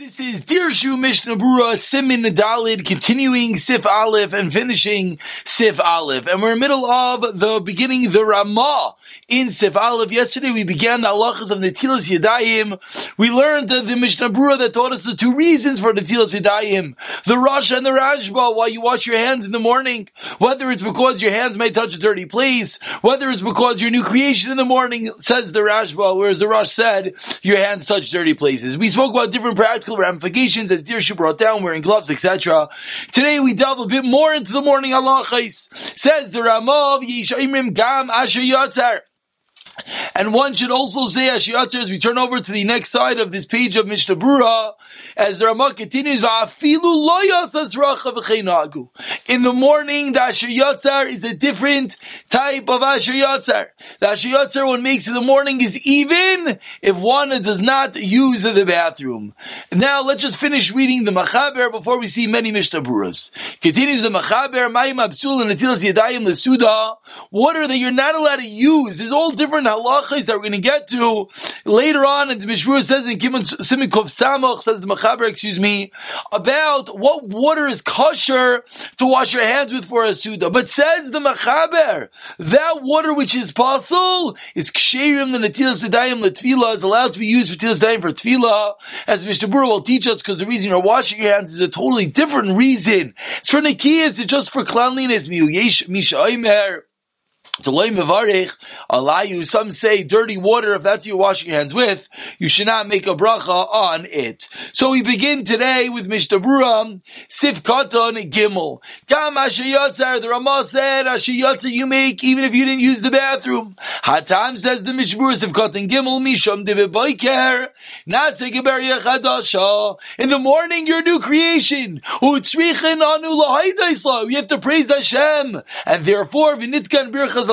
This is Dirshu Mishnah Brura Simin Dalid, continuing Sif Aleph and finishing Sif Aleph. And we're in the middle of the beginning, the Ramah in Sif Aleph. Yesterday we began the halachas of Netilas Yadayim. We learned the, the Mishnah Brura that taught us the two reasons for Netilas Yadayim. The Rosh and the Rashba, why you wash your hands in the morning. Whether it's because your hands may touch a dirty place, whether it's because your new creation in the morning, says the Rashba, whereas the Rosh said your hands touch dirty places. We spoke about different practical ramifications as Dirshu brought down, wearing gloves, etc. Today we delve a bit more into the morning halachas. Says the Ramav Yishayimrim Gam Asher Yotzar. And one should also say Ashiyatzer as we turn over to the next side of this page of Mishnah Brura, as the Ramah continues, In the morning, the Ashiyatzer is a different type of Ashiyatzer. The Ashiyatzer one makes in the morning is even if one does not use the bathroom. Now let's just finish reading the Machaber before we see many Mishnah Bruras. Continues the Machaber, Mayim Absul and Natilas Yadayim Lesuda, water that you're not allowed to use is all different halachas that we're going to get to later on. And the Mishmur says in Kimun Simikov Samoch says the Machaber, excuse me, about what water is kosher to wash your hands with for a suda. But says the Machaber, that water which is possible is ksherim the natilas sedayim letfila is allowed to be used for tilas sedayim for tefillah, as Mishnah will teach us, because the reason you're washing your hands is a totally different reason. It's for nikiyas, it's just for cleanliness. Misha. The loy mevarich allow you. Some say dirty water. If that's what you're washing your hands with, you should not make a bracha on it. So we begin today with Mishnah Brura Sif Katan Gimel. Gam Asher The Ramah said Asher you make even if you didn't use the bathroom. Hatam says the Mishnah Brura Sif Katan Gimel Misham Diviboiker Nase Geber Yechadasha. In the morning, your new creation. Utzrichin Anu Lahaydai You have to praise Hashem, and therefore Vinitkan Birchas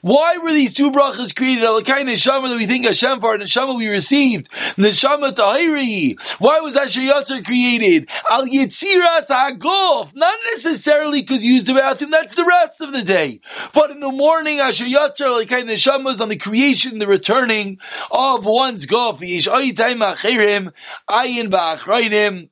Why were these two brachas created? Alakai Neshama that we think Hashem for, Neshama we received. Neshama Tahiri. Why was Asher Yatzar created? Al Yitziras Hagof. Not necessarily because you used the bathroom, that's the rest of the day. But in the morning, Asher Yatzar Alakai Neshama is on the creation, the returning of one's gof. Yish Ayin Ba'achrayim.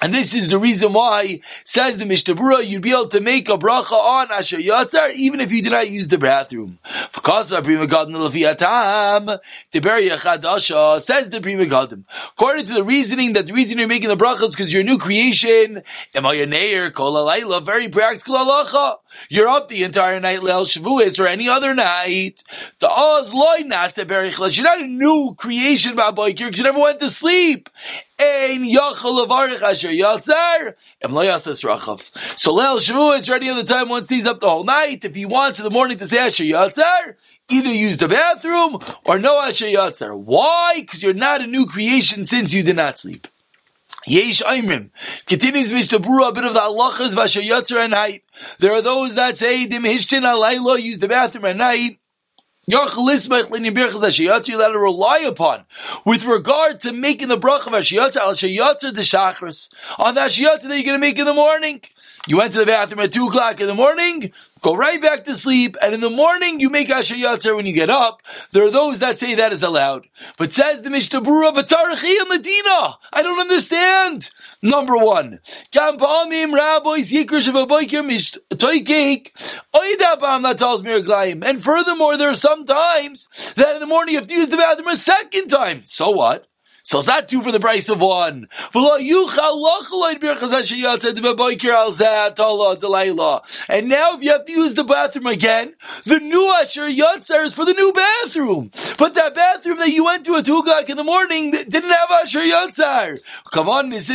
And this is the reason why, says the Mishnah you'd be able to make a bracha on Asher Yatzar, even if you did not use the bathroom. Because of Pri Megadim Lefiatam, Tiber Yachadasha, says the Pri Megadim. According to the reasoning that the reason you're making the bracha is because you're a new creation, Emayaneir, Kol Alayla, very practical halacha. You're up the entire night, Leil Shavuos, or any other night. The Oz Loy Nasa Berichla, you're not a new creation, Baboy because you never went to sleep. Ein yachol avarich asher yatzar. Em lo yasas rachav. So Leil Shavu is ready on the time once he's up the whole night. If he wants in the morning to say asher yatzar, either use the bathroom or no asher yatzar. Why? Because you're not a new creation since you did not sleep. Yesh Aimrim. Continues Mishnah Brura, a bit of the halachas v'asher yatzar at night. There are those that say, dim hishtin alaylo, use the bathroom at night you let to rely upon with regard to making the bracha of Ashiyatza al Shayatza the Shachris on the Ashiyatza that you're going to make in the morning. You went to the bathroom at 2 o'clock in the morning, go right back to sleep, and in the morning you make Asher Yatzer when you get up. There are those that say that is allowed. But says the Mishnah Brura Vatarachi and Ladina. I don't understand. Number one. That tells And furthermore, there are some times that in the morning you have to use the bathroom a second time. So what? So is that two for the price of one? And now if you have to use the bathroom again, the new Asher Yotzer is for the new bathroom. But that bathroom that you went to at 2 o'clock in the morning didn't have Asher Yotzer. Come on. So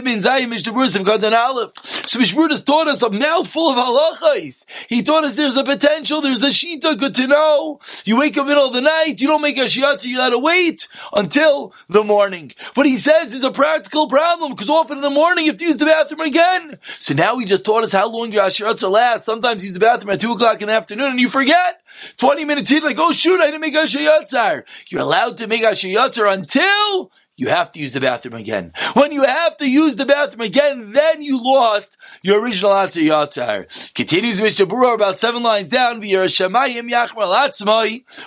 Mishmur has taught us a mouthful of halachas. He taught us there's a potential, there's a shita, good to know. You wake up middle of the night, you don't make a shiatza, you gotta wait until the morning. But he says is a practical problem because often in the morning you have to use the bathroom again. So now he just taught us how long your Ashiratza last. Sometimes you use the bathroom at 2 o'clock in the afternoon and you forget. 20 minutes in, like, oh shoot, I didn't make Ashiyatzar. You're allowed to make Ashiyatzar until you have to use the bathroom again. When you have to use the bathroom again, then you lost your original answer yatzar. Continues with Mr. Brewer about seven lines down.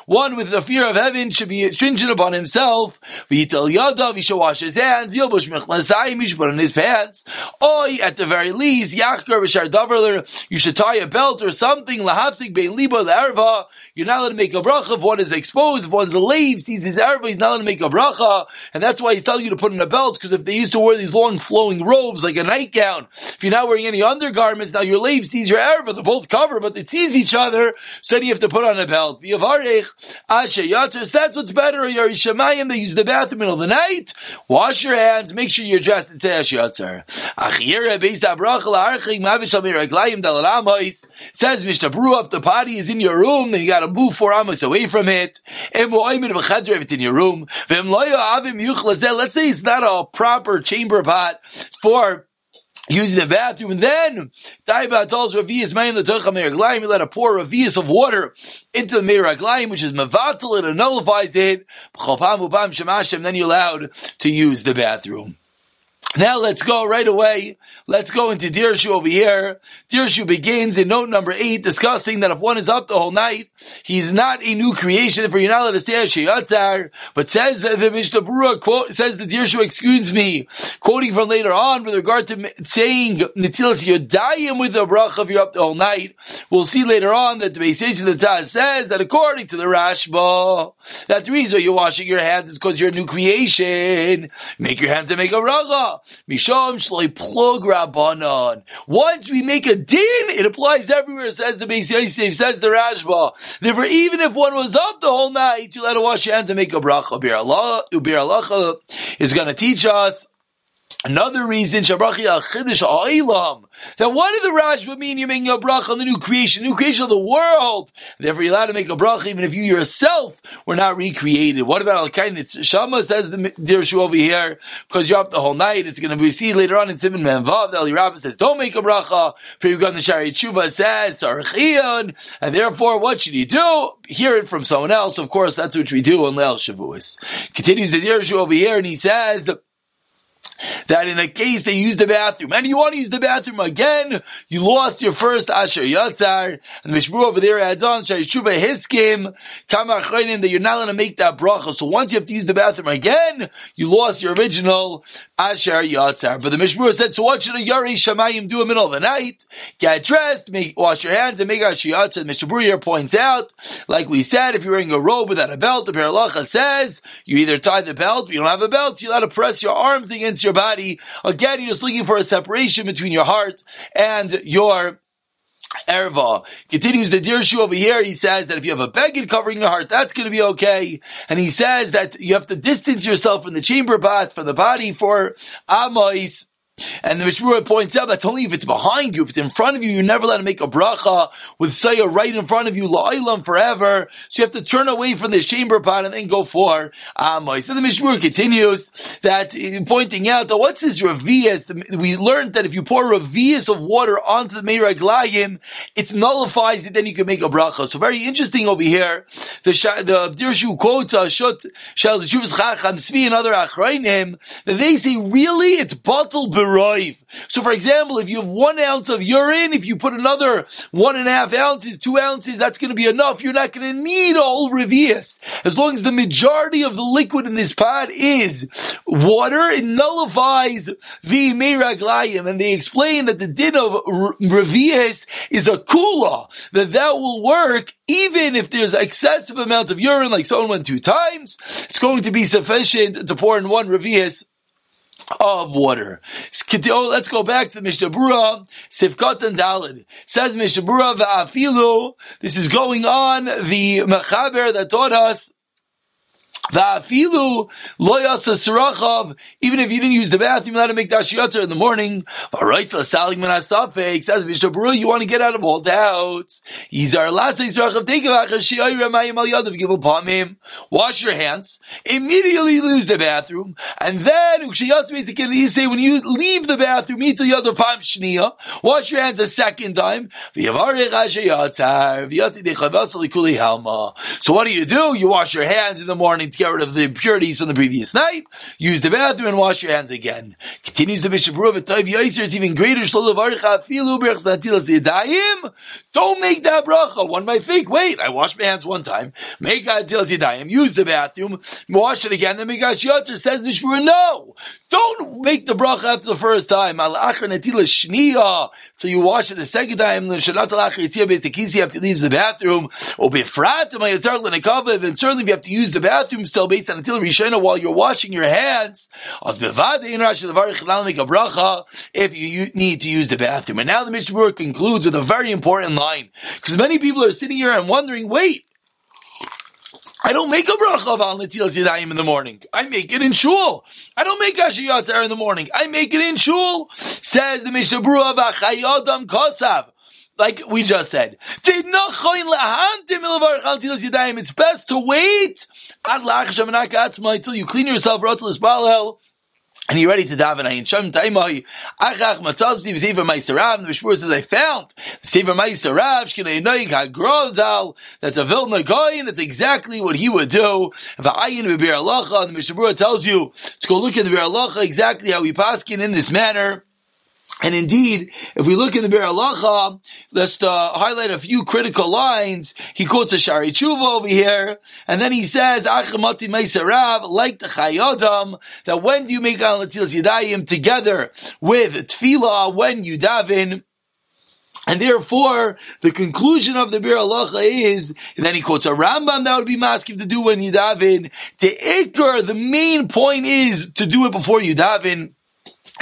One with the fear of heaven should be stringent upon himself. V'yitel yadav, he should wash his hands. V'yilbush mechlasayim, he should put on his pants. Oy, at the very least, yachkar v'shar you should tie a belt or something. Lahafsik bein liba l'erva. You're not allowed to make a bracha if one is exposed. If one's a lave, sees his erva, he's not allowed to make a bracha. And that's why he's telling you to put in a belt, because if they used to wear these long flowing robes, like a nightgown, if you're not wearing any undergarments, now your lave sees your erva. They're both covered, but they sees each other. So then you have to put on a belt. That's what's better. Yerishamayim, they use the bathroom in the middle of the night. Wash your hands. Make sure you're dressed and say Ashiyatzar. Says Mishnah Brew if the potty is in your room, then you gotta move four amos away from it. If it's in your room. Let's say it's not a proper chamber pot for using the bathroom, and then Taiba tells Ravias Mayim the Tocha Meraglayim, he let a pour Ravias of water into the Meraglayim, which is Mavatal, it nullifies it, then you're allowed to use the bathroom. Now let's go right away. Let's go into Dirshu over here. Dirshu begins in note number eight, discussing that if one is up the whole night, he's not a new creation for you're not allowed to say but says that the Mishnah quote says the Dirshu excuse me, quoting from later on with regard to saying Natilas Yodayim with the bracha if you're up the whole night. We'll see later on that the basis of the Taz says that according to the Rashba, that the reason you're washing your hands is because you're a new creation. Make your hands to make a raga. Misham shloi plug rabbanon. Once we make a din, it applies everywhere, says the Beis Yosef, says the Rashba. Therefore, even if one was up the whole night, you let to wash your hands and make a bracha. Ubir Allah is going to teach us Another reason, that what did the Rashba mean you're making a bracha on the new creation, new creation of the world? Therefore you're allowed to make a bracha even if you yourself were not recreated. What about Al Kainitz? Shama says the Dirshu over here, because you're up the whole night, it's going to be seen later on in Simon Manvav, the Eli says, don't make a bracha. Pirugam the Shaarei Teshuvah says, and therefore what should you do? Hear it from someone else. Of course, that's what we do on Leil Shavuos. Continues the Dirshu over here, and he says, that in a case they use the bathroom and you want to use the bathroom again, you lost your first Asher Yatzar, and the Mishmur over there adds on, Shaishuva Hiskim, Kama that you're not going to make that bracha. So once you have to use the bathroom again, you lost your original Asher Yatzar. But the Mishmur said, so what should a Yari Shamayim do in the middle of the night? Get dressed, make, wash your hands and make Asher Yatzar. The Mishmur here points out, like we said, if you're wearing a robe without a belt, the Paralacha says, you either tie the belt, you don't have a belt, you let to press your arms against your body. Again, you're just looking for a separation between your heart and your Erva continues the Dirshu over here. He says that if you have a beggar covering your heart, that's going to be okay. And he says that you have to distance yourself from the chamber pot, from the body for Amois. And the Mishmura points out that's only if it's behind you. If it's in front of you, you're never allowed to make a bracha with Saya right in front of you, la'ilam forever. So you have to turn away from the chamber pot and then go for Amoy. So the Mishmura continues that, uh, pointing out that what's this Ravias? We learned that if you pour Ravias of water onto the Meiraglayim, it nullifies it, then you can make a bracha. So very interesting over here. The, the Dirshu quotes, uh, Shut, Shal Chacham, Svi and other Achrayim, that they say really it's so for example, if you have one ounce of urine, if you put another one and a half ounces, two ounces, that's going to be enough. You're not going to need all revius. As long as the majority of the liquid in this pot is water, it nullifies the meiraglayim. And they explain that the din of revius is a kula, that that will work even if there's excessive amount of urine, like someone went two times, it's going to be sufficient to pour in one revius of water. Oh, let's go back to the Mishnah Sifkat and Dalid. Says Mishnah Brura, this is going on, the Mechaber that taught us. Even if you didn't use the bathroom, you had to make dashiyatzer in the morning. Alright, so saling manasafek says Mishnah Berurah, you want to get out of all doubts. Yizar lasei sirachav take him. Wash your hands. Immediately use the bathroom, and then ukshiyatz you say when you leave the bathroom, eat the other palm shniya. Wash your hands a second time. So what do you do? You wash your hands in the morning to get rid of the impurities from the previous night. Use the bathroom and wash your hands again. Continues the Bishop Ruv Yaiser, it's even greater. Don't make that bracha. One might think, wait, I washed my hands one time. Make Atilas Yadayim, use the bathroom, wash it again, then make Yotzer. Says Mishmur, no! Don't make the bracha after the first time. So you wash it the second time. You have to leave the bathroom. And certainly if you have to use the bathroom still based on until Rishona while you're washing your hands. If you need to use the bathroom. And now the Mishnah concludes with a very important line. Because many people are sitting here and wondering, wait, I don't make a bracha of al netilas yadayim in the morning. I make it in shul. I don't make ashiyatzer in the morning. I make it in shul. Says the Mishnah Berurah v'chayodam kosav. Like we just said, it's best to wait until you clean yourself and you're ready to daven. Ayin Shem Taimai Achach Matzavsi V'Sefer Maaseh Rav. The Mishmur says I found the Sefer Maaseh Rav Shkinei Noig HaGrozal that the Vilna Gaon. That's exactly what he would do. V'Ayin V'Biur Halacha. The Mishmur tells you to go look at the Biur Halacha exactly how we paskin in this manner. And indeed, if we look in the Biur Halacha, let's uh, highlight a few critical lines. He quotes a Shaarei Teshuvah over here, and then he says, Achamatzi Maaseh Rav, like the Chayei Adam, that when do you make Al Natilas Yadayim together with Tefillah, when you daven, and therefore, the conclusion of the Biur Halacha is, and then he quotes a Rambam that would be masking to do when you daven. The ikr, the main point is to do it before you daven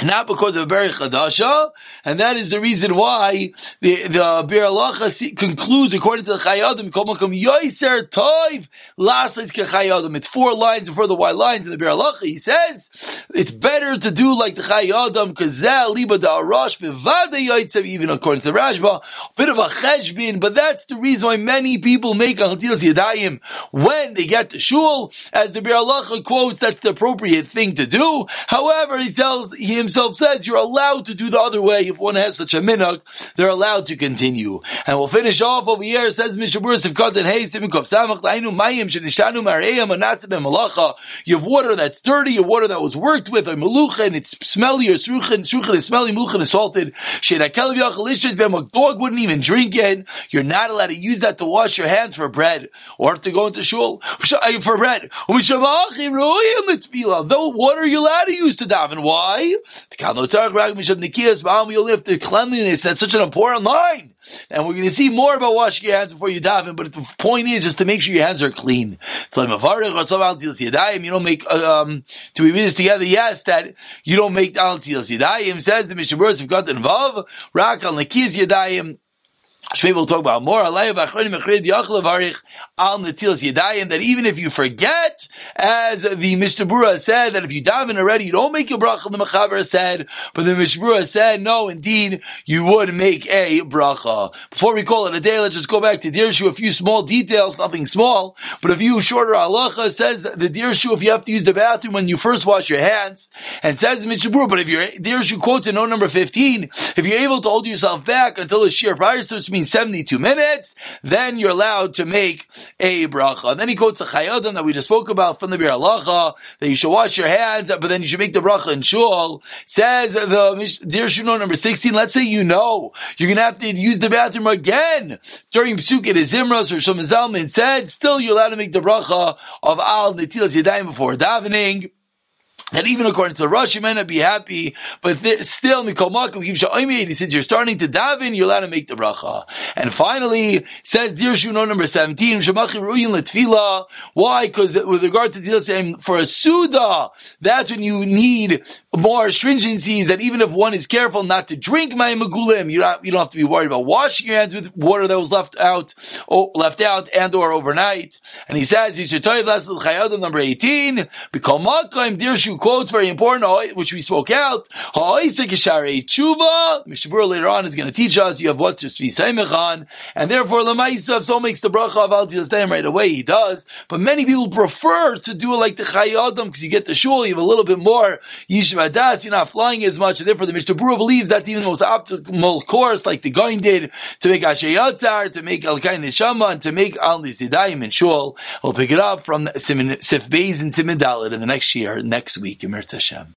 not because of Beri Chadasha, and that is the reason why the the Biur Halacha concludes according to the Chayei Adam, Komakom Yoiser Toiv Lasas Kechayadim. It's four lines before the white lines in the Biur Halacha. He says it's better to do like the Chayei Adam because Liba Da Arash Bevada Yoitzev, even according to Rashba, bit of a cheshbin, but that's the reason why many people make Antilas Yadayim when they get to shul, as the Bir Alacha quotes, that's the appropriate thing to do. However, he tells him himself says you're allowed to do the other way. If one has such a minhag, they're allowed to continue. And we'll finish off over here. Says Mishabur Sivkot and Hey Simikov Samach Lainu Mayim Shenishanu Mareim Anasib Malacha. You have water that's dirty, you have water that was worked with, a malucha and it's smelly, or sruchin, sruchin is smelly, malucha is salted. Shedakel Yachalishas Ben dog wouldn't even drink it. You're not allowed to use that to wash your hands for bread or to go into shul uh, for bread. Though water you're allowed to use to daven. Why? We only have the cleanliness. That's such an important line. And we're going to see more about washing your hands before you daven, but the point is just to make sure your hands are clean. You don't make, um, to we read this together, yes, that you don't make al yadayim, says the Mishnah Berurah, if got involved, rak al yadayim, Shmei will talk about more. That even if you forget, as the Mishnah said, that if you daven already, you don't make your bracha. The Mechaber said, but the Mishnah said, no, indeed, you would make a bracha. Before we call it a day, let's just go back to Dirshu. A few small details, nothing small, but a few shorter halacha says the Dirshu if you have to use the bathroom when you first wash your hands, and says the Mishnah but if your Dirshu quotes in note number fifteen, if you're able to hold yourself back until the shear prior, which means 72 minutes, then you're allowed to make a bracha. And then he quotes the Chayei Adam that we just spoke about from the Biur Halacha, that you should wash your hands, but then you should make the bracha in shul. Says the Dear Shuno number 16, let's say you know, you're gonna have to use the bathroom again during Psukkah Zimras or Shom Zalman said, still you're allowed to make the bracha of Al Netilas Yadayim before davening that even according to the Rosh, you may not be happy, but th- still, Mikol Makom, since you're starting to daven, you're allowed to make the bracha. And finally, says Dear Shuno number 17, Why? Because with regard to Tzilah saying for a Suda, that's when you need more stringencies that even if one is careful not to drink Mayim Magulim, you don't, you don't have to be worried about washing your hands with water that was left out, or left out and or overnight. And he says, number 18, Mikol Makom, Dirshu two quotes, very important, which we spoke out. Tshuva. Mishabur later on is going to teach us you have what to be on, and therefore Lamaisa, if so makes the bracha of Al Tilasdayim right away, he does. But many people prefer to do it like the Chayei Adam because you get the shul, you have a little bit more Yishuv Adas, you're not flying as much, and therefore the Mishnah believes that's even the most optimal course, like the Goin did, to make Ashayatzar, to make Al Kain Nishama, and to make Al Nisidayim and Shul. We'll pick it up from Sif Beis and Simon Dalit in the next year, next week, mhíge mbéarta sé